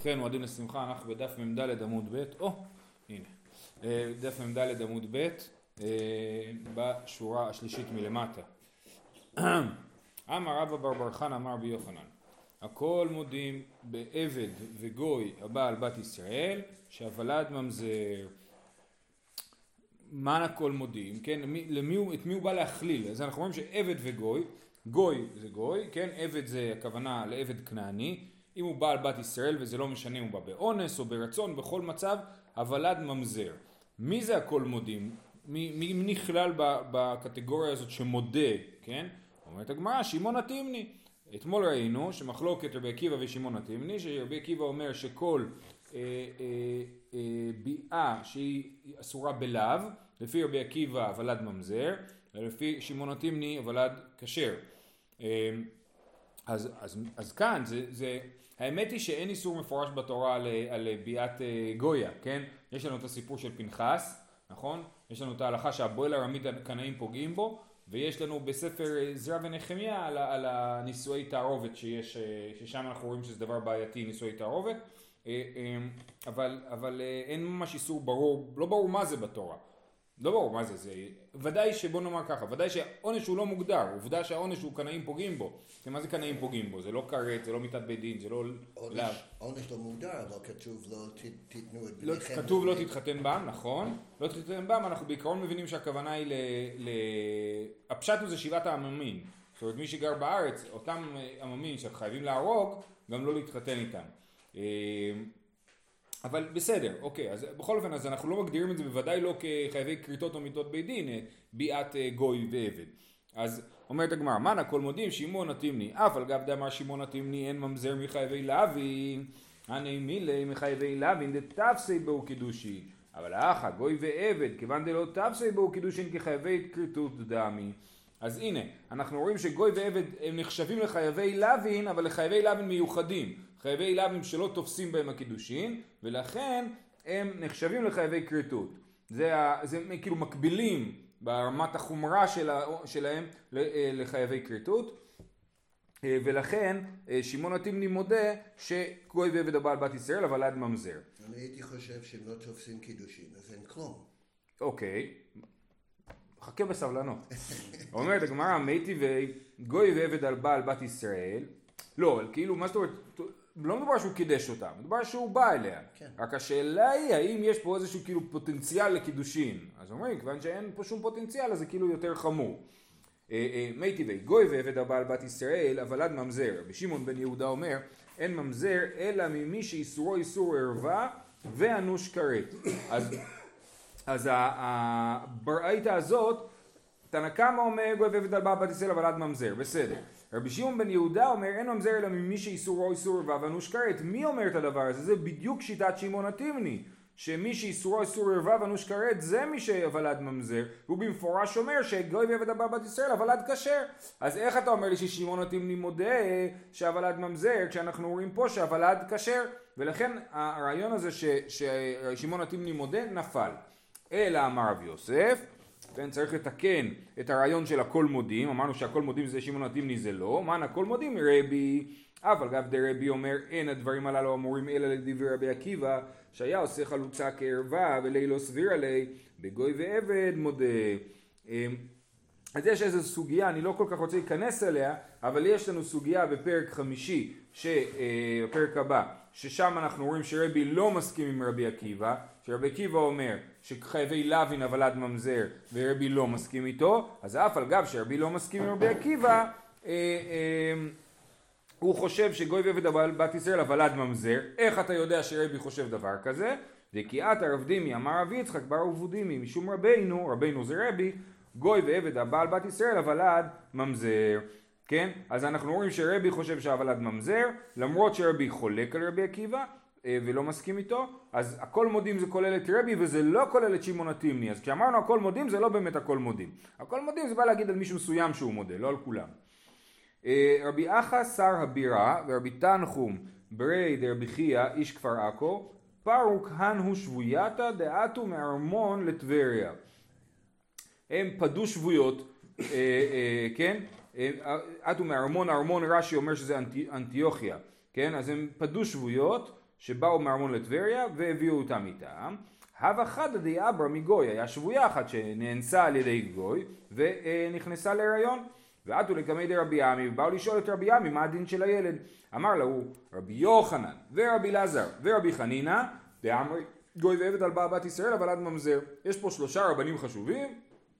ובכן מועדים לשמחה, אנחנו בדף מ"ד עמוד ב', או, הנה, אה, דף מ"ד עמוד ב', אה, בשורה השלישית מלמטה. אמר רבא בר בר חנא אמר בי יוחנן, הכל מודים בעבד וגוי הבעל בת ישראל, שהוולד ממזר. מה הכל מודים, כן, למי הוא, את מי הוא בא להכליל, אז אנחנו רואים שעבד וגוי, גוי זה גוי, כן, עבד זה הכוונה לעבד כנעני, אם הוא בעל בת ישראל וזה לא משנה אם הוא בא באונס או ברצון, בכל מצב הוולד ממזר. מי זה הכל מודים? מי, מי נכלל בקטגוריה הזאת שמודה, כן? אומרת הגמרא, שמעון התימני. אתמול ראינו שמחלוקת רבי עקיבא ושמעון התימני, שרבי עקיבא אומר שכל אה, אה, אה, ביאה שהיא אסורה בלאו, לפי רבי עקיבא הוולד ממזר, ולפי שמעון התימני הוולד כשר. אה, אז, אז, אז כאן זה, זה, האמת היא שאין איסור מפורש בתורה על, על ביאת אה, גויה, כן? יש לנו את הסיפור של פנחס, נכון? יש לנו את ההלכה שהבועל הרמית הקנאים פוגעים בו, ויש לנו בספר עזרא ונחמיה על, על הנישואי תערובת שיש, אה, ששם אנחנו רואים שזה דבר בעייתי נישואי תערובת, אה, אבל, אבל אין ממש איסור ברור, לא ברור מה זה בתורה. לא ברור מה זה, זה ודאי שבוא נאמר ככה, ודאי שהעונש הוא לא מוגדר, עובדה שהעונש הוא קנאים פוגעים בו, מה זה קנאים פוגעים בו? זה לא כרת, זה לא מיתת בית דין, זה לא. עונש לא מוגדר, אבל כתוב לא תיתנו את לא, בניכם. כתוב לא תתחתן בם, נכון, לא תתחתן בם, אנחנו בעיקרון מבינים שהכוונה היא ל... ל... הפשט הוא זה שבעת העממים, זאת אומרת מי שגר בארץ, אותם עממים שחייבים להרוג, גם לא להתחתן איתם. אבל בסדר, אוקיי, אז בכל אופן, אז אנחנו לא מגדירים את זה בוודאי לא כחייבי כריתות או מיתות בית דין, אה, ביאת אה, גוי ועבד. אז אומרת הגמרא, מנה כל מודים שמעון התימני, אף על גב דאמר שמעון התימני אין ממזר מחייבי לאווין, הנה מילי מחייבי לאווין דתפסי בו קידושין, אבל האחה גוי ועבד, כיוון דלא תפסי בו קידושין כחייבי כריתות דמי. אז הנה, אנחנו רואים שגוי ועבד הם נחשבים לחייבי לאווין, אבל לחייבי לאווין מיוחדים. חייבי לאווים שלא תופסים בהם הקידושין, ולכן הם נחשבים לחייבי כריתות. זה, זה כאילו מקבילים ברמת החומרה שלה, שלהם אה, לחייבי כריתות. אה, ולכן אה, שמעון התימני מודה שגוי ועבד הבעל בת ישראל אבל עד ממזר. אני הייתי חושב שהם לא תופסים קידושין אז אין כלום. אוקיי, חכה בסבלנות. אומרת הגמרא מתי וגוי ועבד על בעל בת ישראל לא, כאילו מה זאת אומרת לא מדובר שהוא קידש אותה, מדובר שהוא בא אליה. כן. רק השאלה היא האם יש פה איזשהו כאילו פוטנציאל לקידושין. אז אומרים, כיוון שאין פה שום פוטנציאל אז זה כאילו יותר חמור. אה, אה, מי טבעי גוי ועבד הבעל בת ישראל אבל עד ממזר. ושמעון בן יהודה אומר אין ממזר אלא ממי שאיסורו איסור ערווה ואנוש כרת. אז, אז הברייתא הזאת תנא קמא אומר גוי ועבד הבעל בת ישראל אבל עד ממזר. בסדר. רבי שמעון בן יהודה אומר אין ממזר אלא ממי שאיסורו איסור רבב אנוש כרת. מי אומר את הדבר הזה? זה בדיוק שיטת שמעון התימני. שמי שאיסורו איסור רבב אנוש כרת זה מי שהוולד ממזר. הוא במפורש אומר שגוי ועבד הבא בת ישראל הוולד כשר. אז איך אתה אומר לי ששמעון התימני מודה שהוולד ממזר כשאנחנו רואים פה שהוולד כשר. ולכן הרעיון הזה ששמעון התימני מודה נפל. אלא אמר רב יוסף כן, צריך לתקן את הרעיון של הכל מודים, אמרנו שהכל מודים זה שמעון התימני זה לא, מה הכל מודים רבי, אבל גב דרבי אומר אין הדברים הללו אמורים אלא לדברי רבי עקיבא שהיה עושה חלוצה כערווה ולילו סביר עלי בגוי ועבד מודה. אמ, אז יש איזו סוגיה, אני לא כל כך רוצה להיכנס אליה, אבל יש לנו סוגיה בפרק חמישי, בפרק אה, הבא, ששם אנחנו רואים שרבי לא מסכים עם רבי עקיבא, שרבי עקיבא אומר שחייבי לוין אבל עד ממזר ורבי לא מסכים איתו, אז אף על גב שרבי לא מסכים עם רבי עקיבא, אה, אה, הוא חושב שגוי ועבד בת ישראל אבל עד ממזר, איך אתה יודע שרבי חושב דבר כזה? וכי את הרב דימי אמר רבי יצחק בר ובודימי משום רבינו, רבינו זה רבי, גוי ועבד הבעל בת ישראל אבל עד ממזר. כן? אז אנחנו רואים שרבי חושב שהוולד ממזר, למרות שרבי חולק על רבי עקיבא, אה, ולא מסכים איתו, אז הכל מודים זה כולל את רבי וזה לא כולל את שמעון התימני, אז כשאמרנו הכל מודים זה לא באמת הכל מודים. הכל מודים זה בא להגיד על מישהו מסוים שהוא מודה, לא על כולם. אה, רבי אחא שר הבירה ורבי תנחום ברי דרבי חייא איש כפר עכו פרוק הנו שבויתא דעתו מארמון לטבריה. הם פדו שבויות, אה, כן? עטו מארמון, ארמון רש"י אומר שזה אנטיוכיה, כן? אז הם פדו שבויות שבאו מארמון לטבריה והביאו אותם איתם. הווה חדא דיאברה מגוי, היה שבויה אחת שנאנסה על ידי גוי ונכנסה להיריון. ועטו לקמי די רבי עמי ובאו לשאול את רבי עמי מה הדין של הילד. אמר לה רבי יוחנן ורבי אלעזר ורבי חנינא דאמרי גוי ועבד הבא על בת ישראל הולד ממזר. יש פה שלושה רבנים חשובים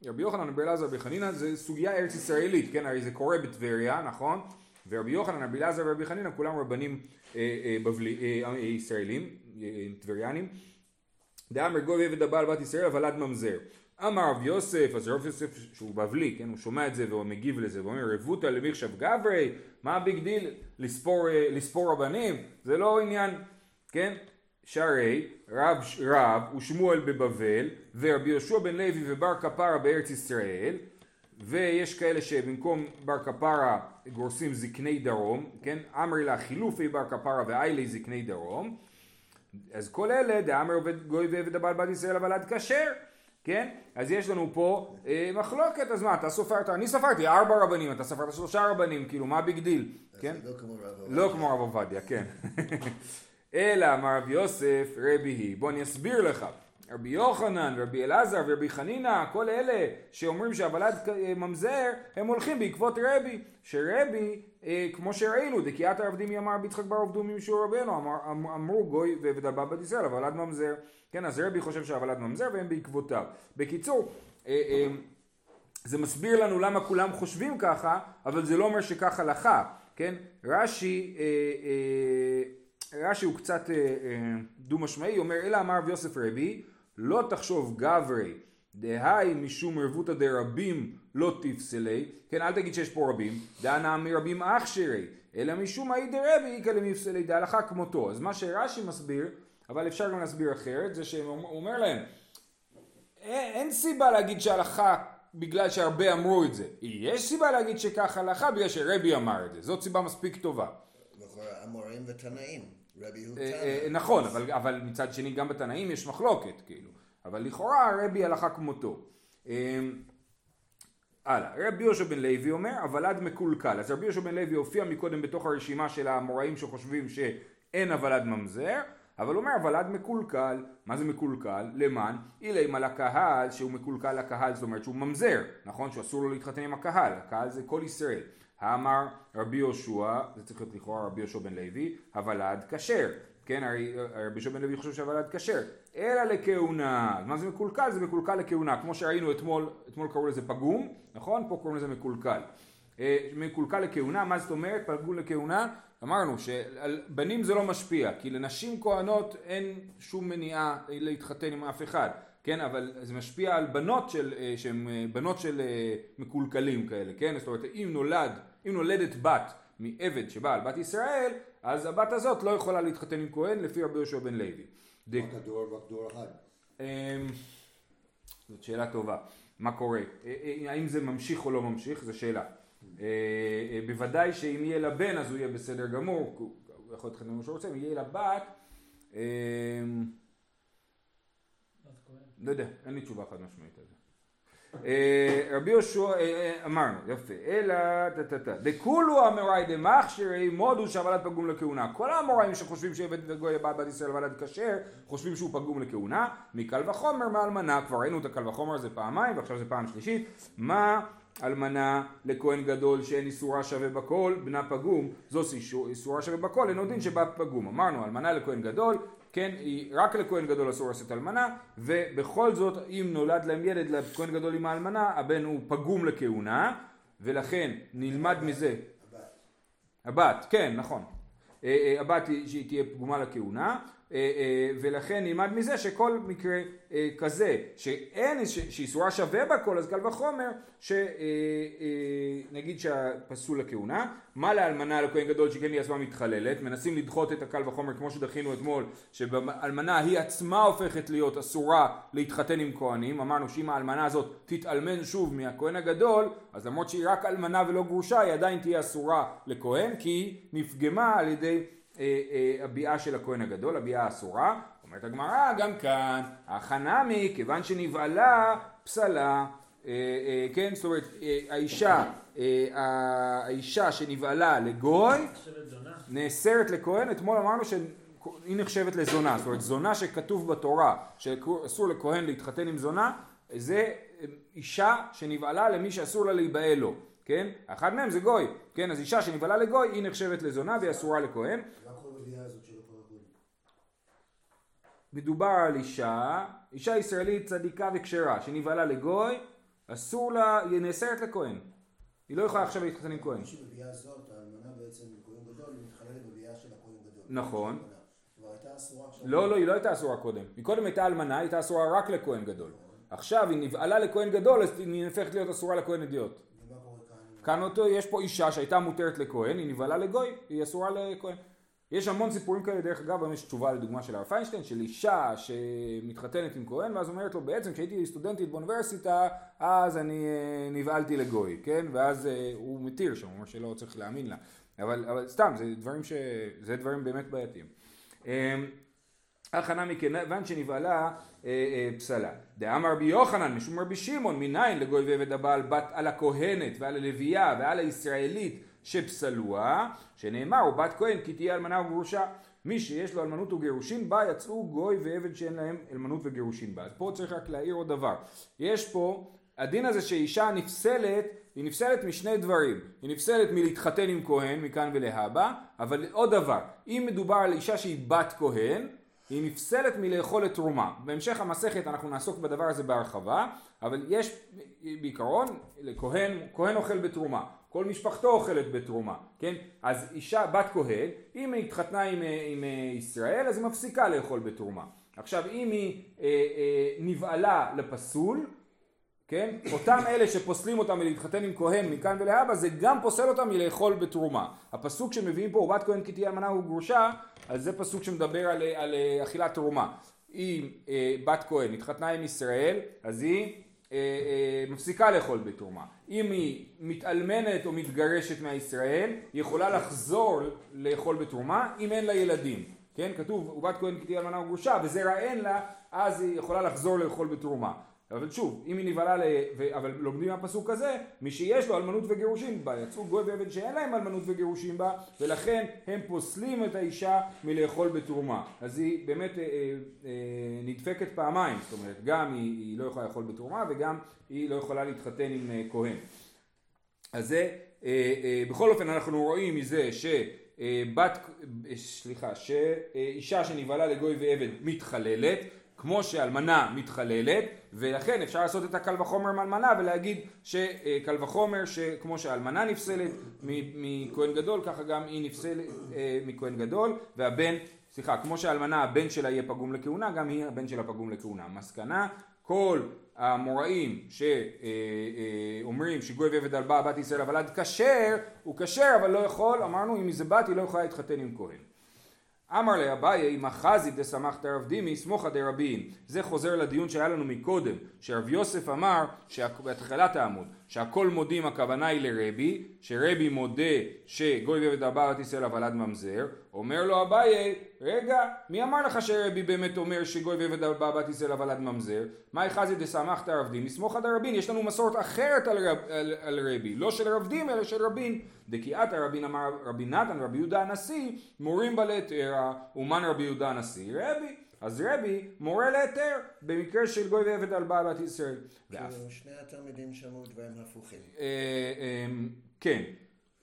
רבי יוחנן, רבי אלעזר, רבי חנינא זה סוגיה ארץ ישראלית, כן, הרי זה קורה בטבריה, נכון? ורבי יוחנן, רבי אלעזר ורבי חנינא כולם רבנים אה, אה, בבלי, אה, אה, ישראלים, אה, טבריאנים. דאמר גוי עבד הבא על בת ישראל הולד ממזר. אמר רב יוסף, אז רב יוסף שהוא בבלי, כן, הוא שומע את זה והוא מגיב לזה ואומר רבותא למחשב גברי, מה ה big deal לספור, אה, לספור רבנים? זה לא עניין, כן? שהרי רב, רב ושמואל בבבל ורבי יהושע בן לוי ובר קפרא בארץ ישראל ויש כאלה שבמקום בר קפרא גורסים זקני דרום, כן? אמרי לה חילופי בר קפרא ומעייל זקני דרום אז כל אלה דאמר עובד גוי ועבד הבא על בת ישראל הולד כשר כן? אז יש לנו פה אה, מחלוקת, אז מה, אתה סופרת, אני ספרתי ארבע רבנים, אתה ספרת שלושה רבנים, כאילו, מה big deal? כן? לא כמו רב לא כמו הרב עובדיה, כן. אלא אמר רב יוסף רבי היא. בוא אני אסביר לך. רבי יוחנן ורבי אלעזר ורבי חנינא, כל אלה שאומרים שהוולד ממזר, הם הולכים בעקבות רבי. שרבי, אה, כמו שראינו, דקיית העבדים אמר רבי יצחק בר עובדו ממשור רבנו, אמר, אמ- אמרו גוי הבא בת ישראל, הוולד ממזר. כן, אז רבי חושב שהוולד ממזר והם בעקבותיו. בקיצור, אה, אה, זה מסביר לנו למה כולם חושבים ככה, אבל זה לא אומר שכך הלכה, כן? רש"י, אה, אה, רש"י הוא קצת אה, אה, דו משמעי, אומר אלא אמר רב יוסף רבי, לא תחשוב גברי, דהי משום רבותא דרבים לא תפסלי, כן אל תגיד שיש פה רבים, דהנא מרבים אכשירי, אלא משום האי דרבי איכא למפסלי דהלכה כמותו. אז מה שרש"י מסביר, אבל אפשר גם להסביר אחרת, זה שהוא אומר להם, אין, סיבה להגיד שהלכה בגלל שהרבה אמרו את זה. יש סיבה להגיד שכך הלכה בגלל שרבי אמר את זה. זאת סיבה מספיק טובה. לכאורה אמורים ותנאים. רבי הוא אה, אה, תנא. נכון, אבל, אבל מצד שני גם בתנאים יש מחלוקת, כאילו. אבל לכאורה רבי הלכה כמותו. אה, הלאה, רבי יהושע בן לוי אומר, הוולד מקולקל. אז רבי יהושע בן לוי הופיע מקודם בתוך הרשימה של האמוראים שחושבים שאין הוולד ממזר, אבל הוא אומר הוולד מקולקל. מה זה מקולקל? למען? אילם על הקהל שהוא מקולקל לקהל, זאת אומרת שהוא ממזר, נכון? שאסור לו להתחתן עם הקהל, הקהל זה כל ישראל. האמר רבי יהושע, זה צריך להיות לכאורה רבי יהושע בן לוי, הוולד כשר. כן, הרי רבי יהושע בן לוי חושב שהוולד כשר. אלא לכהונה. אז מה זה מקולקל? זה מקולקל לכהונה. כמו שראינו אתמול, אתמול קראו לזה פגום, נכון? פה קוראים לזה מקולקל. אה, מקולקל לכהונה, מה זאת אומרת? פגום לכהונה? אמרנו שעל בנים זה לא משפיע, כי לנשים כהנות אין שום מניעה להתחתן עם אף אחד, כן, אבל זה משפיע על בנות של, אה, שהן אה, בנות של אה, מקולקלים כאלה, כן, זאת אומרת אם נולד, אם נולדת בת מעבד שבא על בת ישראל, אז הבת הזאת לא יכולה להתחתן עם כהן לפי רבי יהושע בן לוי. רק הדור, רק דור אחד. זאת שאלה טובה. מה קורה? אה, אה, האם זה ממשיך או לא ממשיך? זו שאלה. אה, אה, בוודאי שאם יהיה לה בן אז הוא יהיה בסדר גמור, הוא הוא יכול להתחתן עם מה שהוא רוצה, אם יהיה לה בת, אמ, לא יודע, אין לי תשובה חד משמעית על זה. אה, רבי יהושע, אה, אה, אמרנו, יפה, אלא טה טה טה, דכולו אמוראי דמכשירי מודו שהוולד פגום לכהונה. כל האמוראים שחושבים שעבד וגוי בעל בת ישראל ולד כשר, חושבים שהוא פגום לכהונה, מקל וחומר מאלמנה, כבר ראינו את הקל וחומר הזה פעמיים ועכשיו זה פעם שלישית, מה אלמנה לכהן גדול שאין איסורה שווה בכל, בנה פגום, זו איסור- איסורה שווה בכל, אינו דין שבא פגום. אמרנו, אלמנה לכהן גדול, כן, היא רק לכהן גדול אסור לשאת אלמנה, ובכל זאת, אם נולד להם ילד לכהן גדול עם האלמנה, הבן הוא פגום לכהונה, ולכן נלמד מזה, הבת, כן, נכון. אה, אה, הבת היא- שהיא תהיה פגומה לכהונה, ולכן נלמד מזה שכל מקרה אה, כזה, שאין, שאיסורה שווה בכל, אז קל וחומר, שנגיד שהפסול לכהונה, מה לאלמנה לכהן גדול שכן היא עצמה מתחללת, מנסים לדחות את הקל וחומר כמו שדחינו אתמול, שבאלמנה היא עצמה הופכת להיות אסורה להתחתן עם כהנים, אמרנו שאם האלמנה הזאת תתאלמן שוב מהכהן הגדול, אז למרות שהיא רק אלמנה ולא גרושה, היא עדיין תהיה אסורה לכהן, כי היא נפגמה על ידי אה, אה, הביאה של הכהן הגדול, הביאה האסורה. אומרת הגמרא, גם כאן, החנמי, כיוון שנבעלה, פסלה. אה, אה, כן, זאת אומרת, אה, האישה, אה, האישה שנבעלה לגוי. נאסרת לכהן, אתמול אמרנו היא נחשבת לזונה, זאת אומרת זונה שכתוב בתורה שאסור לכהן להתחתן עם זונה, זה אישה שנבעלה למי שאסור לה להיבעל לו, כן? אחד מהם זה גוי, כן? אז אישה שנבעלה לגוי היא נחשבת לזונה והיא אסורה לכהן. מה כל רביעייה הזאת של כל הגויים? מדובר על אישה, אישה ישראלית צדיקה וכשרה שנבעלה לגוי, אסור לה, היא נאסרת לכהן. היא לא יכולה עכשיו להתחתן עם כהן. מי שמביאה זאת, האלמנה בעצם לכהן גדול, היא מתחללת בביאה של הכהן גדול. נכון. לא, לא, היא לא הייתה אסורה קודם. מקודם הייתה אלמנה, היא הייתה אסורה רק לכהן גדול. עכשיו היא נבעלה לכהן גדול, אז היא הופכת להיות אסורה לכהן אדיוט. כאן? אותו, יש פה אישה שהייתה מותרת לכהן, היא נבעלה לגוי, היא אסורה לכהן. יש המון סיפורים כאלה, דרך אגב, היום יש תשובה לדוגמה של הרב פיינשטיין, של אישה שמתחתנת עם כהן, ואז אומרת לו, בעצם כשהייתי סטודנטית באוניברסיטה, אז אני אה, נבעלתי לגוי, כן? ואז אה, הוא מתיר שם, הוא אומר שלא צריך להאמין לה. אבל, אבל סתם, זה דברים, ש... זה דברים באמת בעייתיים. אמ, הכנה מכיוון שנבעלה אה, אה, פסלה. דאמר רבי יוחנן משום רבי שמעון מניין לגוי ועבד הבעל בת על הכהנת ועל הלוויה ועל הישראלית שפסלוה שנאמר ובת כהן כי תהיה אלמנה וגרושה מי שיש לו אלמנות וגירושין בה יצאו גוי ועבד שאין להם אלמנות וגירושין בה. אז פה צריך רק להעיר עוד דבר. יש פה הדין הזה שאישה נפסלת היא נפסלת משני דברים, היא נפסלת מלהתחתן עם כהן מכאן ולהבא, אבל עוד דבר, אם מדובר על אישה שהיא בת כהן, היא נפסלת מלאכול את תרומה. בהמשך המסכת אנחנו נעסוק בדבר הזה בהרחבה, אבל יש בעיקרון, לכהן, כהן אוכל בתרומה, כל משפחתו אוכלת בתרומה, כן? אז אישה, בת כהן, אם היא התחתנה עם, עם ישראל, אז היא מפסיקה לאכול בתרומה. עכשיו, אם היא אה, אה, נבעלה לפסול, כן? אותם אלה שפוסלים אותם מלהתחתן עם כהן מכאן ולהבא זה גם פוסל אותם מלאכול בתרומה. הפסוק שמביאים פה, ובת כהן כי תהיה אלמנה וגרושה, אז זה פסוק שמדבר על, על אכילת תרומה. אם אה, בת כהן התחתנה עם ישראל, אז היא אה, אה, מפסיקה לאכול בתרומה. אם היא מתאלמנת או מתגרשת מהישראל, היא יכולה לחזור לאכול בתרומה אם אין לה ילדים. כן? כתוב, ובת כהן כי תהיה אלמנה וגרושה, וזרע אין לה, אז היא יכולה לחזור לאכול בתרומה. אבל שוב, אם היא נבהלה, ל... ו... אבל לומדים מהפסוק הזה, מי שיש לו אלמנות וגירושים בה, יצאו גוי ועבד שאין להם אלמנות וגירושים בה, ולכן הם פוסלים את האישה מלאכול בתרומה. אז היא באמת אה, אה, נדפקת פעמיים, זאת אומרת, גם היא, היא לא יכולה לאכול בתרומה, וגם היא לא יכולה להתחתן עם אה, כהן. אז זה, אה, אה, בכל אופן אנחנו רואים מזה ש... אה, בת, אה, סליחה, שאישה שנבהלה לגוי ועבד מתחללת, כמו שאלמנה מתחללת, ולכן אפשר לעשות את הקל וחומר מאלמנה ולהגיד שקל וחומר שכמו שהאלמנה נפסלת מכהן גדול, ככה גם היא נפסלת אה, מכהן גדול, והבן, סליחה, כמו שהאלמנה הבן שלה יהיה פגום לכהונה, גם היא הבן שלה פגום לכהונה. מסקנה, כל המוראים שאומרים אה, אה, שגוי ועבד על באה בת ישראל אבל עד כשר, הוא כשר אבל לא יכול, אמרנו אם זה בת היא לא יכולה להתחתן עם כהן. אמר לאביי אם אחזי דסמכת רב דימי סמוכא דרבין זה חוזר לדיון שהיה לנו מקודם שרב יוסף אמר בהתחלת העמוד שהכל מודים הכוונה היא לרבי שרבי מודה שגוי ועבד הבא אבל עד ממזר אומר לו אביי רגע מי אמר לך שרבי באמת אומר שגוי ועבד הבא בת ישראל אבל עד ממזר מה אחזי דסמכת רב דימי סמוכא דרבין יש לנו מסורת אחרת על, רב, על, על רבי לא של רב דימי אלא של רבין דקיאת הרבין אמר רבי נתן רבי יהודה הנשיא מורים בה להתרה ומן רבי יהודה הנשיא רבי אז רבי מורה להיתר במקרה של גוי ועבד על בעל בת ישראל. כאילו, שני התלמידים שמעו דברים הפוכים. אה, אה, כן,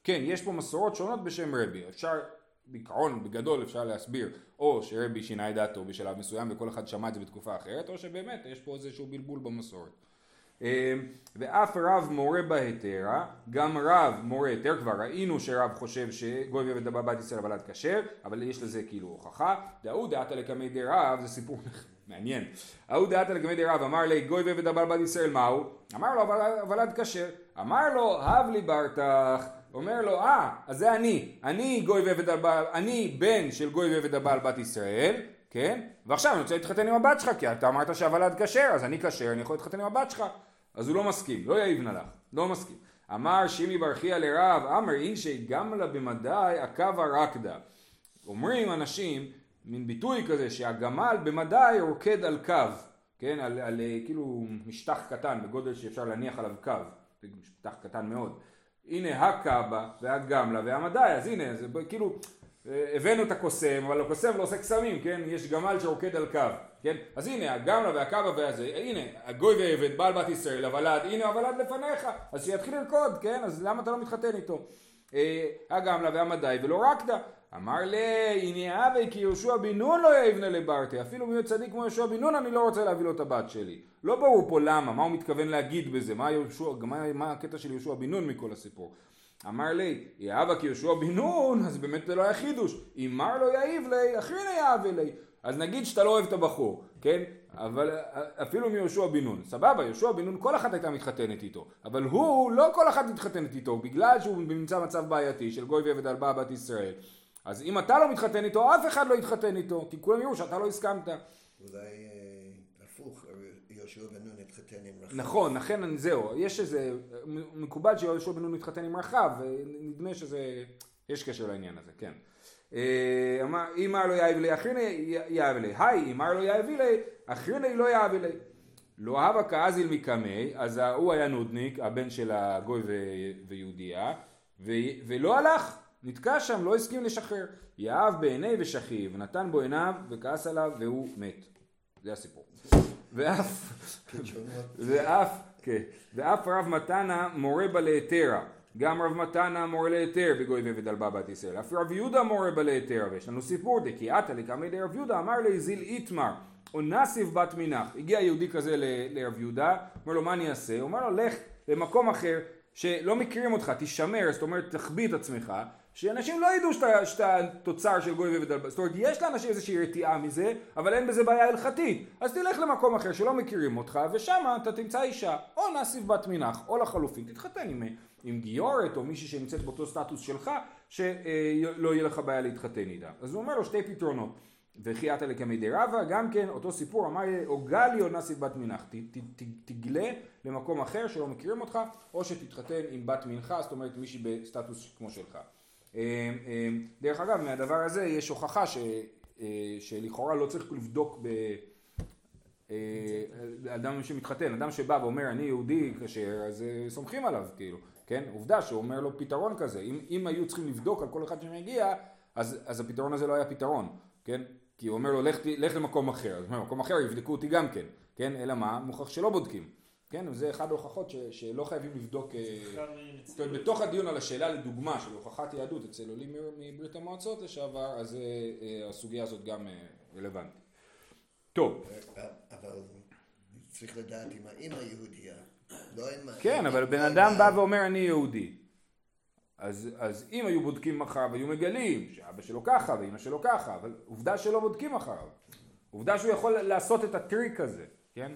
כן, יש פה מסורות שונות בשם רבי. אפשר, בעיקרון, בגדול אפשר להסביר, או שרבי שינה את דעתו בשלב מסוים וכל אחד שמע את זה בתקופה אחרת, או שבאמת יש פה איזשהו בלבול במסורת. אמ, ואף רב מורה בהיתרה, גם רב מורה היתר, כבר ראינו שרב חושב שגוי ועבד בת ישראל ולד כשר, אבל יש לזה כאילו הוכחה, דאו דעתא לקמי די רב, זה סיפור מעניין, ההוא דעתא לקמי די רב, אמר לי גוי ועבד בת ישראל מהו? אמר לו ולד כשר, אמר לו הב לי ברתח, אומר לו אה אז זה אני, אני גוי ועבד הבא, אני בן של גוי ועבד הבא בת ישראל כן? ועכשיו אני רוצה להתחתן עם הבת שלך, כי אתה אמרת שהוולד כשר, אז אני כשר, אני יכול להתחתן עם הבת שלך. אז הוא לא מסכים, לא יעיבנה לך, לא מסכים. אמר שימי ברכיה לרב, אמר אינשי גמלה במדי עקבה רקדה. אומרים אנשים, מין ביטוי כזה, שהגמל במדי רוקד על קו, כן, על, על, על כאילו משטח קטן, בגודל שאפשר להניח עליו קו, משטח קטן מאוד. הנה הקבה והגמלה והמדי, אז הנה, זה כאילו אה, הבאנו את הקוסם, אבל הקוסם לא עושה קסמים, כן? יש גמל שרוקד על קו, כן? אז הנה, הגמלה והקו והזה, הנה, הגוי ועבד, בעל בת ישראל, הוולד, הנה הוולד לפניך, אז שיתחיל לרקוד, כן? אז למה אתה לא מתחתן איתו? אה, הגמלה והמדי ולא רקדה. אמר לי, הנה אבי כי יהושע בן נון לא יבנה לברטה, אפילו מי צדיק כמו יהושע בן נון אני לא רוצה להביא לו את הבת שלי. לא ברור פה למה, מה הוא מתכוון להגיד בזה, מה, יהושע, מה, מה הקטע של יהושע בן נון מכל הסיפור. אמר לי, יאהבה כי יהושע בן נון, אז באמת זה לא היה חידוש. אם מר לא יאהיב לי, אחרינה יאהב לי. אז נגיד שאתה לא אוהב את הבחור, כן? אבל אפילו מיהושע בן נון. סבבה, יהושע בן נון כל אחת הייתה מתחתנת איתו. אבל הוא, לא כל אחת מתחתנת איתו, בגלל שהוא נמצא במצב בעייתי של גוי ועבד על בת ישראל. אז אם אתה לא מתחתן איתו, אף אחד לא יתחתן איתו, כי כולם יראו שאתה לא הסכמת. אולי אה, הפוך, יהושע בן נון התחתן עם רחב. נכון, לכן זהו, יש איזה, מקובל שיהושע בן נון מתחתן עם רחב, ונדמה שזה, יש קשר לעניין הזה, כן. אה, אמר לו יאהב לי אחריני יאהב לי, היי, אמר לו יאהב לי אחריני לא יאהב לי. לא אהבה כאזיל מקמי, אז הוא היה נודניק, הבן של הגוי ויהודייה, ולא הלך, נתקע שם, לא הסכים לשחרר. יאהב בעיני ושכיב, נתן בו עיניו וכעס עליו והוא מת. זה הסיפור. ואף, ואף, כן, ואף רב מתנה מורה בה להיתרה. גם רב מתנה מורה להיתר בגוי ועבד על בת ישראל. אף רב יהודה מורה בה להיתר. ויש לנו סיפור דקי עתה לקמי דרב יהודה אמר לי זיל איתמר או נסיב בת מנח. הגיע יהודי כזה לרב יהודה, אומר לו מה אני אעשה? הוא אומר לו לך למקום אחר שלא מכירים אותך, תשמר, זאת אומרת תחביא את עצמך, שאנשים לא ידעו שאתה, שאתה תוצר של גוי ועבד זאת אומרת יש לאנשים איזושהי רתיעה מזה, אבל אין בזה בעיה הלכתית, אז תלך למקום אחר שלא מכירים אותך, ושם אתה תמצא אישה, או נסיב בת מנח, או לחלופין תתחתן עם, עם גיורת, או מישהי שנמצאת באותו סטטוס שלך, שלא יהיה לך בעיה להתחתן איתה. אז הוא אומר לו שתי פתרונות. וחייתא לקמי רבא, גם כן אותו סיפור, אמר או גלי או נסיב בת מנח, תגלה למקום אחר שלא מכירים אותך, או שתתחתן עם בת מנחה, זאת אומרת מישהי בסטטוס כמו שלך. אמ, אמ, דרך אגב, מהדבר הזה יש הוכחה ש, אה, שלכאורה לא צריך לבדוק ב... אה, אדם שמתחתן, אדם שבא ואומר אני יהודי כשר, אז אה, סומכים עליו כאילו, כן? עובדה שהוא אומר לו פתרון כזה, אם, אם היו צריכים לבדוק על כל אחד שמגיע, אז, אז הפתרון הזה לא היה פתרון, כן? כי הוא אומר לו לך, לך למקום אחר, אז במקום אחר יבדקו אותי גם כן, כן? אלא מה? מוכרח שלא בודקים. כן, וזה אחד ההוכחות ש, שלא חייבים לבדוק, אה, זאת אומרת בתוך הדיון על השאלה לדוגמה של הוכחת יהדות אצל עולים מברית המועצות לשעבר, אז אה, אה, הסוגיה הזאת גם רלוונטית. טוב. אבל צריך לדעת אם האמא יהודייה, לא האמא. כן, אבל בן אדם בא ואומר אני יהודי. אז, אז אם היו בודקים אחריו, היו מגלים שאבא שלו ככה ואמא שלו ככה, אבל עובדה שלא בודקים אחריו. עובדה שהוא יכול לעשות את הטריק הזה, כן?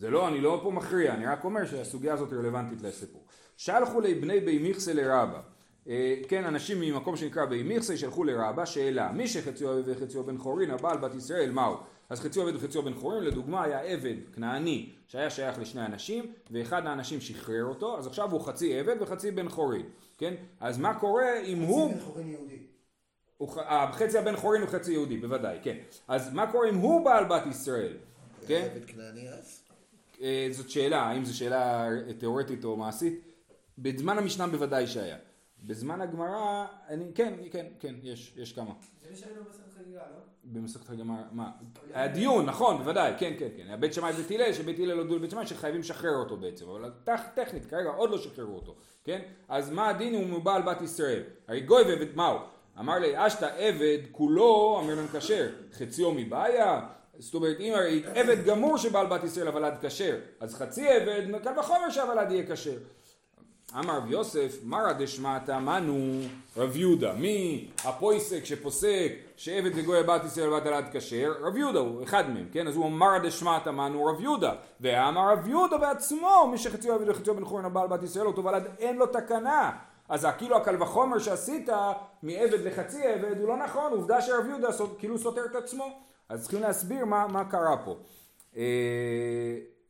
זה לא, אני לא פה מכריע, אני רק אומר שהסוגיה הזאת רלוונטית לסיפור. שלחו לי בני בי מיכסה לרבה. אה, כן, אנשים ממקום שנקרא בי מיכסה שלחו לרבה, שאלה, מי שחציו עבד וחציו בן חורין, הבעל בת ישראל, מהו? אז חציו עבד וחציו בן חורין, לדוגמה היה עבד כנעני שהיה שייך לשני אנשים, ואחד האנשים שחרר אותו, אז עכשיו הוא חצי עבד וחצי בן חורין, כן? אז מה קורה אם הוא... חצי בן חורין יהודי. אה, חצי הבן חורין הוא חצי יהודי, בוודאי, כן. אז מה קורה אם הוא בעל בת ישראל? כן? עבד כנעני אז? אה, זאת שאלה, האם זו שאלה תיאורטית או מעשית? בזמן המשנה בוודאי שהיה. בזמן הגמרא, אני, כן, כן, כן, יש, יש כמה. זה שהיינו במסכת חגיגה, לא? במסכת חגיגה, מה? היה דיון, נכון, בוודאי, כן, כן, כן. בית שמאי ובית הלל, שבית הלל הודו לבית שמאי שחייבים לשחרר אותו בעצם, אבל טכנית, כרגע עוד לא שחררו אותו, כן? אז מה הדין אם הוא בעל בת ישראל? הרי גוי ועבד, מהו? אמר לי, אשתא עבד כולו, אמר להם כשר, חציו מבעיה, זאת אומרת, אם הרי עבד גמור שבעל בת ישראל הוולד כשר, אז חצי עבד, קל וחומר שהוולד יהיה כשר. אמר רב יוסף, מרא דשמעתא מנו רב יהודה, מי הפויסק שפוסק שעבד וגוי בת ישראל ובת הלד כשר, רב יהודה הוא אחד מהם, כן? אז הוא מרא דשמעתא מנו רב יהודה, ואמר רב יהודה בעצמו, מי שחציו עבד וחציו בן חורין הבעל בת ישראל, אותו ולד אין לו תקנה. אז כאילו הקל וחומר שעשית מעבד לחצי עבד הוא לא נכון, עובדה שרב יהודה כאילו סותר את עצמו. אז צריכים להסביר מה, מה קרה פה. אה,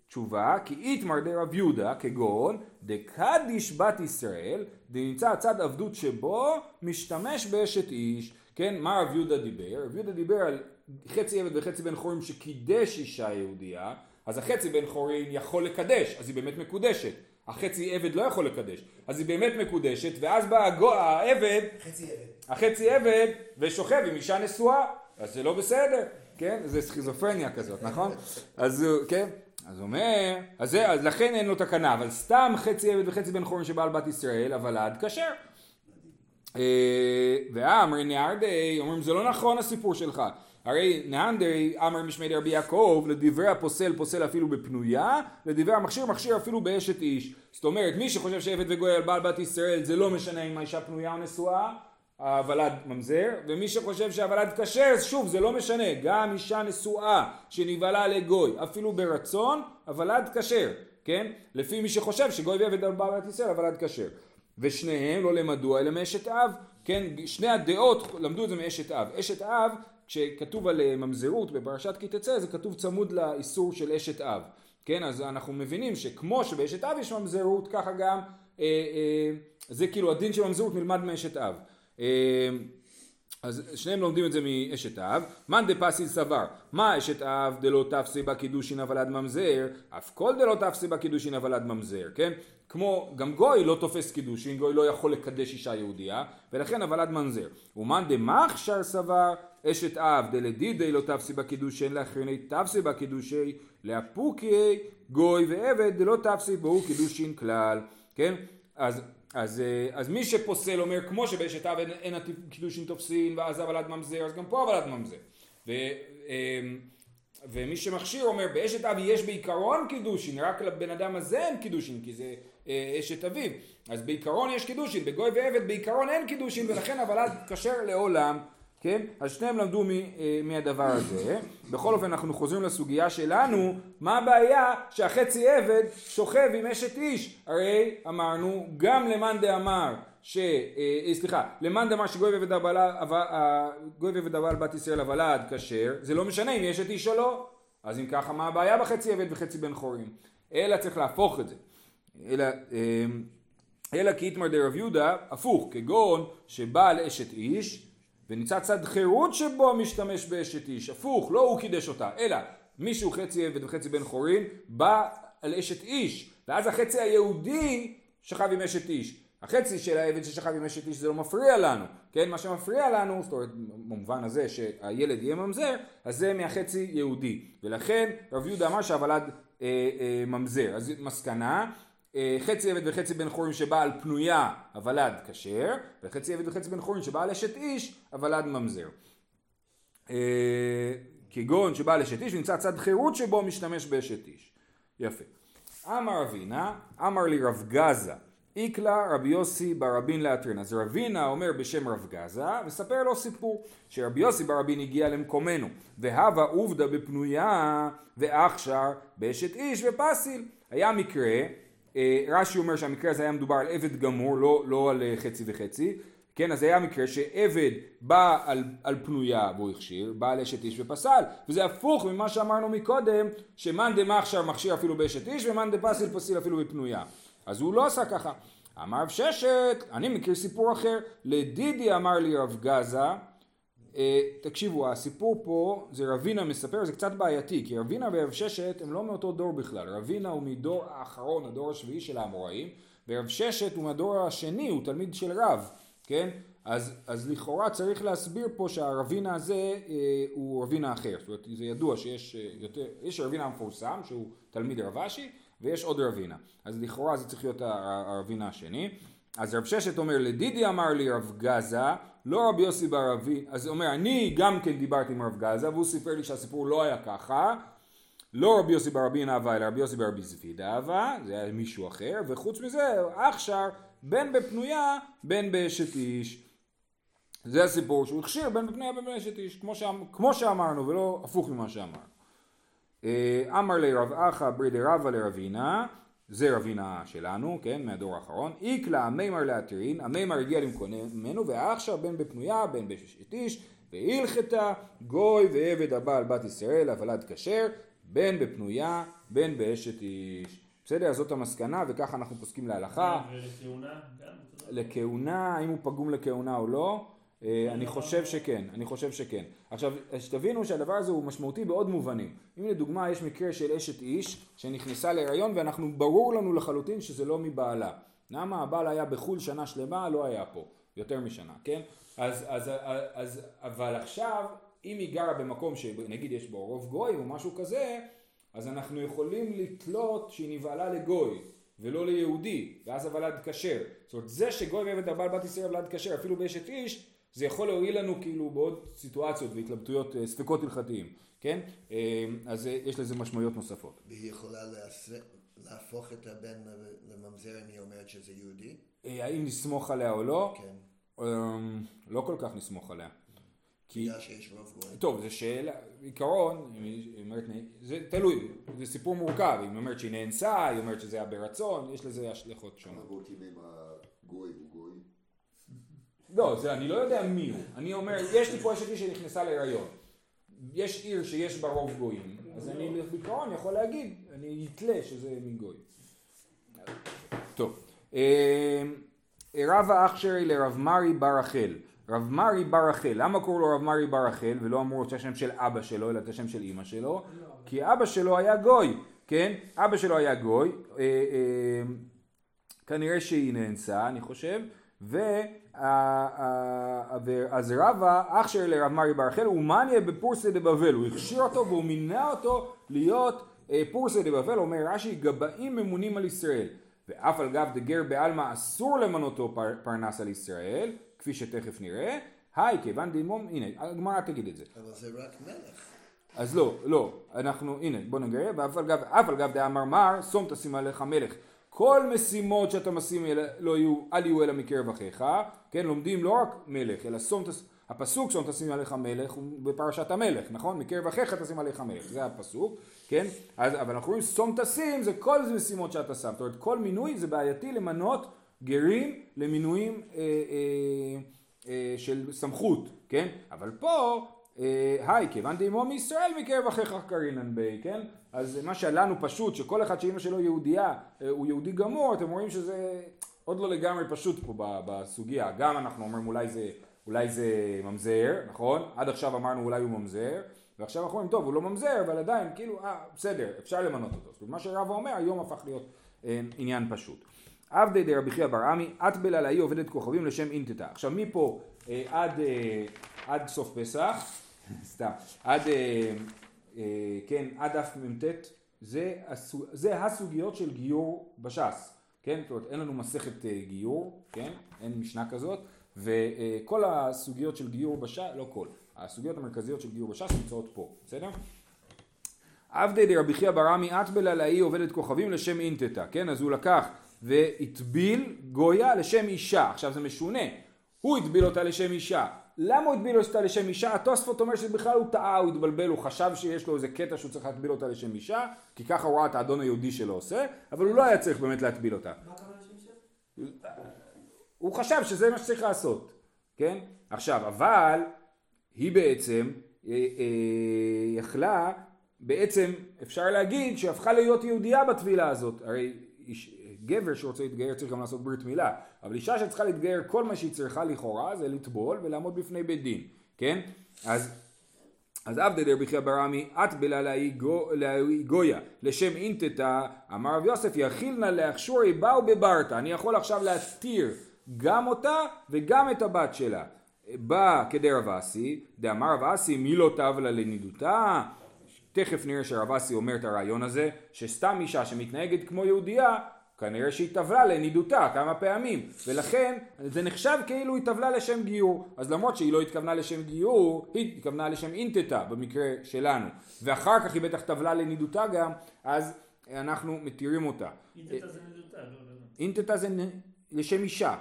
תשובה, כי איתמר דרב יהודה כגון דקדיש בת ישראל דנמצא הצד עבדות שבו משתמש באשת איש כן מה רב יהודה דיבר? רב יהודה דיבר על חצי עבד וחצי בן חורין שקידש אישה יהודייה אז החצי בן חורין יכול לקדש אז היא באמת מקודשת החצי עבד לא יכול לקדש, אז היא באמת מקודשת, ואז בא הגו- העבד, חצי עבד. החצי עבד, ושוכב עם אישה נשואה, אז זה לא בסדר, כן? זה סכיזופרניה כזאת, נכון? אז הוא, כן? אז הוא אומר, אז, זה, אז לכן אין לו תקנה, אבל סתם חצי עבד וחצי בן חורין שבעל בת ישראל, אבל עד כשר. אה, ואמרי נהרדי, אומרים זה לא נכון הסיפור שלך. הרי נהנדרי אמר משמי דרבי יעקב לדברי הפוסל פוסל אפילו בפנויה לדברי המכשיר מכשיר אפילו באשת איש זאת אומרת מי שחושב שעבד וגוי על בעל בת ישראל זה לא משנה אם האישה פנויה או נשואה הוולד ממזר ומי שחושב שהוולד כשר שוב זה לא משנה גם אישה נשואה שנבהלה לגוי אפילו ברצון הוולד כשר כן לפי מי שחושב שגוי ועבד על בעל בת ישראל הוולד כשר ושניהם לא למדו אלא מאשת אב, כן, שני הדעות למדו את זה מאשת אב. אשת אב, כשכתוב על אה, ממזרות בפרשת כי תצא, זה כתוב צמוד לאיסור של אשת אב. כן, אז אנחנו מבינים שכמו שבאשת אב יש ממזרות, ככה גם, אה, אה, זה כאילו הדין של ממזרות נלמד מאשת אב. אה, אז שניהם לומדים את זה מאשת אב. מאן דפסיל סבר, מה אשת אב דלא תפסי בה קידושין אבל עד ממזר, אף כל דלא תפסי בה קידושין אבל עד ממזר, כן? כמו, גם גוי לא תופס קידושין, גוי לא יכול לקדש אישה יהודייה, ולכן הולד ממזר. ומאן דמכשר סבר, אשת אב דלדידי לא תפסי בה קידושין, לאחרני תפסי בה קידושין, לאפוקי גוי ועבד דלא תפסי בו קידושין כלל, כן? אז אז, אה, אז מי שפוסל אומר כמו שבאשת אב אין, אין הקידושין תופסין ואז הולד ממזר אז גם פה הולד ממזר. ו, אה, ומי שמכשיר אומר באשת אב יש בעיקרון קידושין רק לבן אדם הזה אין קידושין כי זה אה, אשת אביו אז בעיקרון יש קידושין בגוי ועבד בעיקרון אין קידושין ולכן עד כשר לעולם כן? אז שניהם למדו מ, אה, מהדבר הזה. בכל אופן אנחנו חוזרים לסוגיה שלנו, מה הבעיה שהחצי עבד שוכב עם אשת איש? הרי אמרנו גם למאן דאמר ש... אה, סליחה, למאן דאמר שגוי אה, ועבד הבעל בת ישראל הוולד כשר, זה לא משנה אם יש את איש או לא. אז אם ככה מה הבעיה בחצי עבד וחצי בן חורים? אלא צריך להפוך את זה. אלא... אה, אלא כי איתמר דרב יהודה, הפוך, כגון שבעל אשת איש ונמצא צד חירות שבו משתמש באשת איש, הפוך, לא הוא קידש אותה, אלא מישהו חצי עבד וחצי בן חורין בא על אשת איש, ואז החצי היהודי שכב עם אשת איש. החצי של העבד ששכב עם אשת איש זה לא מפריע לנו, כן? מה שמפריע לנו, זאת אומרת, במובן הזה שהילד יהיה ממזר, אז זה מהחצי יהודי. ולכן רב יהודה אמר שהוולד אה, אה, ממזר. אז מסקנה, חצי עבד וחצי בן חורין שבא על פנויה הוולד כשר, וחצי עבד וחצי בן חורין שבא על אשת איש הוולד ממזר. אה, כגון שבא על אשת איש ונמצא צד חירות שבו משתמש באשת איש. יפה. אמר אבינה, אמר לי רב גזה, איקלה רבי יוסי ברבין לאתרין. אז רבינה אומר בשם רב גזה, וספר לו סיפור, שרבי יוסי ברבין הגיע למקומנו, והווה עובדה בפנויה, ואכשר באשת איש ופסיל. היה מקרה אה, רש"י אומר שהמקרה הזה היה מדובר על עבד גמור, לא, לא על אה, חצי וחצי, כן, אז היה מקרה שעבד בא על, על פנויה והוא הכשיר, בא על אשת איש ופסל, וזה הפוך ממה שאמרנו מקודם, שמאן דמכשיר מכשיר אפילו באשת איש, ומאן דפסיל פסיל אפילו בפנויה. אז הוא לא עשה ככה. אמר רב ששת, אני מכיר סיפור אחר, לדידי אמר לי רב גזה, אה, תקשיבו, הסיפור פה זה רבינה מספר, זה קצת בעייתי, כי רבינה ורב ששת הם לא מאותו דור בכלל. רבינה הוא מדור האחרון, הדור השביעי של האמוראים, ורב ששת הוא מהדור השני, הוא תלמיד של רב, כן? אז, אז לכאורה צריך להסביר פה שהרבינה הזה אה, הוא רבינה אחר. זאת אומרת, זה ידוע שיש אה, יותר, יש רבינה המפורסם שהוא תלמיד רב אשי, ויש עוד רבינה. אז לכאורה זה צריך להיות הרבינה השני. אז רב ששת אומר, לדידי אמר לי רב גזה, לא רבי יוסי בר אבי, אז הוא אומר, אני גם כן דיברתי עם רב גזה, והוא סיפר לי שהסיפור לא היה ככה, לא רבי יוסי בר רבי נאווה, אלא רבי יוסי בר רבי זבי דאווה, זה היה מישהו אחר, וחוץ מזה, אכשר, בין בפנויה, בין באשת איש. זה הסיפור שהוא הכשיר בין בפנויה בין באשת איש, כמו, שאמ, כמו שאמרנו, ולא הפוך ממה שאמרנו. אה, אמר לרב אחא ברי דרבה לרבינה, זה רבינה שלנו, כן, מהדור האחרון, איקלה המימר להתרין, המימר הגיע למקומנו, ועכשיו בין בפנויה, בין באשת איש, והלכתה גוי ועבד הבעל בת ישראל, הוולד כשר, בין בפנויה, בין באשת איש. בסדר? אז זאת המסקנה, וככה אנחנו פוסקים להלכה. ולכהונה גם? לכהונה, האם הוא פגום לכהונה או לא. אה, אני חושב שכן, אני חושב שכן. עכשיו, שתבינו שהדבר הזה הוא משמעותי בעוד מובנים. אם לדוגמה יש מקרה של אשת איש שנכנסה להיריון ואנחנו, ברור לנו לחלוטין שזה לא מבעלה. למה? הבעל היה בחו"ל שנה שלמה, לא היה פה. יותר משנה, כן? אז, אז, אז, אז, אבל עכשיו, אם היא גרה במקום שנגיד יש בו רוב גוי או משהו כזה, אז אנחנו יכולים לתלות שהיא נבעלה לגוי. ולא ליהודי, ואז הוולד כשר. זאת אומרת, זה שגוי ועבד הבעל בת ישראל ולד כשר, אפילו באשת איש, זה יכול להועיל לנו כאילו בעוד סיטואציות והתלבטויות, אה, ספקות הלכתיים, כן? אה, אז אה, יש לזה משמעויות נוספות. והיא יכולה להפוך את הבן לממזר אם היא אומרת שזה יהודי? האם נסמוך עליה או לא? כן. לא כל כך נסמוך עליה. כי... בגלל שיש רוב גוי. טוב, זו שאלה, עיקרון, זה תלוי, זה סיפור מורכב, היא אומרת שהיא נאנסה, היא אומרת שזה היה ברצון, יש לזה השלכות שונות. בודקים אם הגוי הוא גוי? לא, זה אני לא יודע מי הוא. אני אומר, יש לי פה אשת איש שנכנסה להיריון. יש עיר שיש בה רוב גויים, אז אני בעיקרון יכול להגיד, אני אתלה שזה מגוי. טוב. אה, רב האחשרי לרב מרי בר רחל. רב מרי בר רחל, למה קוראים לו רב מרי בר רחל ולא אמרו את השם של אבא שלו אלא את השם של אימא שלו? כי אבא שלו היה גוי, כן? אבא שלו היה גוי, אה, אה, כנראה שהיא נאנסה אני חושב, ו... אז רבא, אח של רב מרי בר רחל, הוא מניה בפורסא דבבל, הוא הכשיר אותו והוא מינה אותו להיות אה, פורסא דבבל, אומר רש"י, גבאים ממונים על ישראל, ואף על גב דגר בעלמא אסור למנותו פרנס על ישראל, כפי שתכף נראה, היי כיוון דימום, הנה, הגמרא תגיד את זה. אבל זה רק מלך. אז לא, לא, אנחנו, הנה, בוא נגרר, ואף על גב, אף על גב דאמר מר, שום תשים עליך מלך. כל משימות שאתה משים לא יהיו, אל יהיו אלא מקרב אחיך, כן, לומדים לא רק מלך, אלא שום הפסוק שום תשים עליך מלך הוא בפרשת המלך, נכון? מקרב אחיך תשים עליך מלך, זה הפסוק, כן? אז, אבל אנחנו רואים שום תשים זה כל משימות שאתה שם, זאת אומרת כל מינוי זה בעייתי למנות גרים למינויים אה, אה, אה, של סמכות, כן? אבל פה, היי, כיוון דאמו מישראל מקרב אחיך קרינן בי, כן? אז מה שלנו פשוט, שכל אחד שאימא שלו יהודייה, אה, הוא יהודי גמור, אתם רואים שזה עוד לא לגמרי פשוט פה בסוגיה. גם אנחנו אומרים אולי זה, אולי זה ממזר, נכון? עד עכשיו אמרנו אולי הוא ממזר. ועכשיו אנחנו אומרים, טוב, הוא לא ממזר, אבל עדיין, כאילו, אה, בסדר, אפשר למנות אותו. זאת אומרת, מה שרבא אומר, היום הפך להיות אה, עניין פשוט. עבדי דרבי חייא בר עמי, אטבלה לאי עובדת כוכבים לשם אינטטה. עכשיו מפה אה, עד, אה, עד סוף פסח, סתם, עד, אה, אה, כן, עד דף מ"ט, זה, זה הסוגיות של גיור בש"ס, כן, זאת אומרת אין לנו מסכת אה, גיור, כן, אין משנה כזאת, וכל הסוגיות של גיור בש"ס, לא כל, הסוגיות המרכזיות של גיור בש"ס נמצאות פה, בסדר? עבדי דרבי חייא בר עמי אטבלה לאי עובדת כוכבים לשם אינטטה, כן, אז הוא לקח והטביל גויה לשם אישה. עכשיו זה משונה, הוא הטביל אותה לשם אישה. למה הוא הטביל אותה לשם אישה? התוספות אומר שבכלל הוא טעה, הוא התבלבל, הוא חשב שיש לו איזה קטע שהוא צריך להטביל אותה לשם אישה, כי ככה הוא ראה את האדון היהודי שלו עושה, אבל הוא לא היה צריך באמת להטביל אותה. הוא חשב שזה מה שצריך לעשות, כן? עכשיו, אבל היא בעצם אה, אה, יכלה, בעצם אפשר להגיד שהפכה להיות יהודייה בטבילה הזאת. הרי גבר שרוצה להתגייר צריך גם לעשות ברית מילה, אבל אישה שצריכה להתגייר כל מה שהיא צריכה לכאורה זה לטבול ולעמוד בפני בית דין, כן? אז אז עבדי דרבי חייא ברמי אטבלה לאי גויה לשם אינטטה אמר רב יוסף יכיל נא להכשורי באו בברתא. אני יכול עכשיו להתיר גם אותה וגם את הבת שלה. בא כדרב אסי דאמר רב אסי מי לא טבלה לנידותה? תכף נראה שרב אסי אומר את הרעיון הזה שסתם אישה שמתנהגת כמו יהודייה כנראה שהיא טבלה לנידותה כמה פעמים, ולכן זה נחשב כאילו היא טבלה לשם גיור. אז למרות שהיא לא התכוונה לשם גיור, היא התכוונה לשם אינטטה במקרה שלנו. ואחר כך היא בטח טבלה לנידותה גם, אז אנחנו מתירים אותה. אינטטה זה נידותה, לא, לא, לא. אינטטה זה לשם אישה.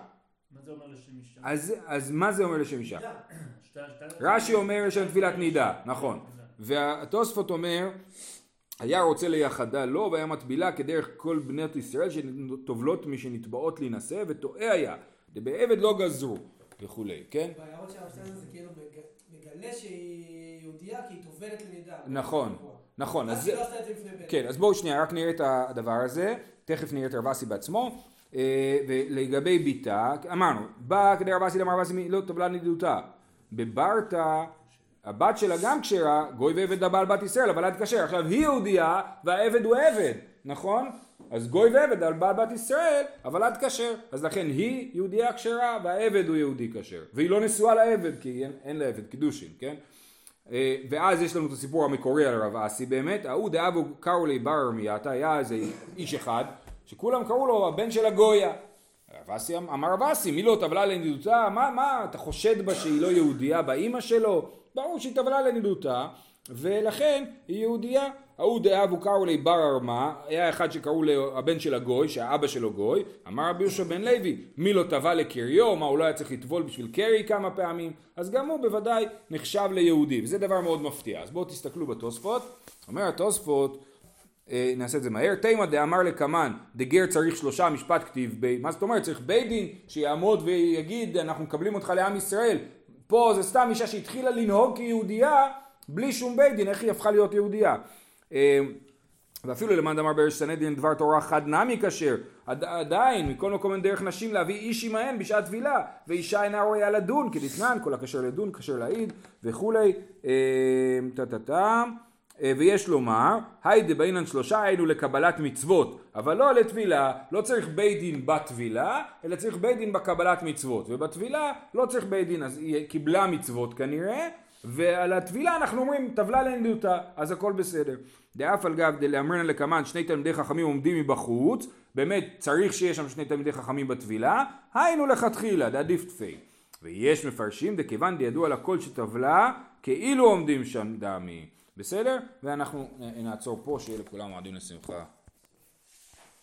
מה זה אומר לשם אישה? אז, אז מה זה אומר לשם אישה? רש"י אומר לשם תפילת נידה, נכון. והתוספות אומר היה רוצה ליחדה לו והיה מטבילה כדרך כל בנות ישראל שטובלות משנתבעות להינשא וטועה היה בעבד לא גזרו וכולי, כן? בהערות של הרב זה כאילו מגלה שהיא יהודייה כי היא טובלת לנידה. נכון, נכון. אז היא לא עשתה את זה לפני בית. כן, אז בואו שנייה רק נראה את הדבר הזה, תכף נראה את רבסי בעצמו. אה, ולגבי ביתה, אמרנו, בא כדי רב אסי לא טבלה נדידותה. בברטה, הבת שלה גם כשרה, גוי ועבד הבעל בת ישראל, אבל עד כשר. עכשיו היא יהודייה והעבד הוא עבד, נכון? אז גוי ועבד על בעל בת ישראל, אבל עד כשר. אז לכן היא יהודייה כשרה והעבד הוא יהודי כשר. והיא לא נשואה לעבד כי אין, אין לעבד קידושין, כן? אה, ואז יש לנו את הסיפור המקורי על רב אסי באמת, ההוא דאבו קראו לי בר ארמייתא, היה איזה איש אחד, שכולם קראו לו הבן של הגויה. רב אסי אמ- אמר רב אסי, מי לא טבלה לנידותה? מה, מה, אתה חושד בה שהיא לא יהודייה באימא שלו? ברור שהיא טבלה לנידותה, ולכן היא יהודייה. ההוא דאבו קראו לי בר ארמה, היה אחד שקראו לו הבן של הגוי, שהאבא שלו גוי, אמר רבי יהושע בן לוי, מי לא טבע לקריו, מה הוא לא היה צריך לטבול בשביל קרי כמה פעמים, אז גם הוא בוודאי נחשב ליהודי, וזה דבר מאוד מפתיע. אז בואו תסתכלו בתוספות, אומר התוספות, אה, נעשה את זה מהר, תימא דאמר לקמן, דגר צריך שלושה משפט כתיב, בי, מה זאת אומרת? צריך בית דין שיעמוד ויגיד אנחנו מקבלים אותך לעם ישראל, פה זה סתם אישה שהתחילה לנהוג כיהודייה בלי שום בית דין, איך היא הפכה להיות יהודייה? אה, ואפילו למען דמר בארץ סנהדרין דבר תורה חד נמי כשר. עד, עדיין מכל מקום אין דרך נשים להביא איש עמהן בשעת טבילה ואישה אינה ראויה לדון כדתנן כל הכשר לדון כשר להעיד וכולי. אה, אה, ויש לומר היי דבעינן שלושה היינו לקבלת מצוות אבל לא לטבילה לא צריך בית דין בטבילה אלא צריך בית דין בקבלת מצוות. ובטבילה לא צריך בית דין אז היא קיבלה מצוות כנראה ועל הטבילה אנחנו אומרים טבלה לנדותה אז הכל בסדר. דאף על גב דלאמרנה לקמן שני תלמידי חכמים עומדים מבחוץ באמת צריך שיש שם שני תלמידי חכמים בטבילה היינו לכתחילה דעדיף תפי ויש מפרשים דכיוון דידוע לכל שטבלה כאילו עומדים שם דמי בסדר? ואנחנו נעצור פה שיהיה לכולם מועדים לשמחה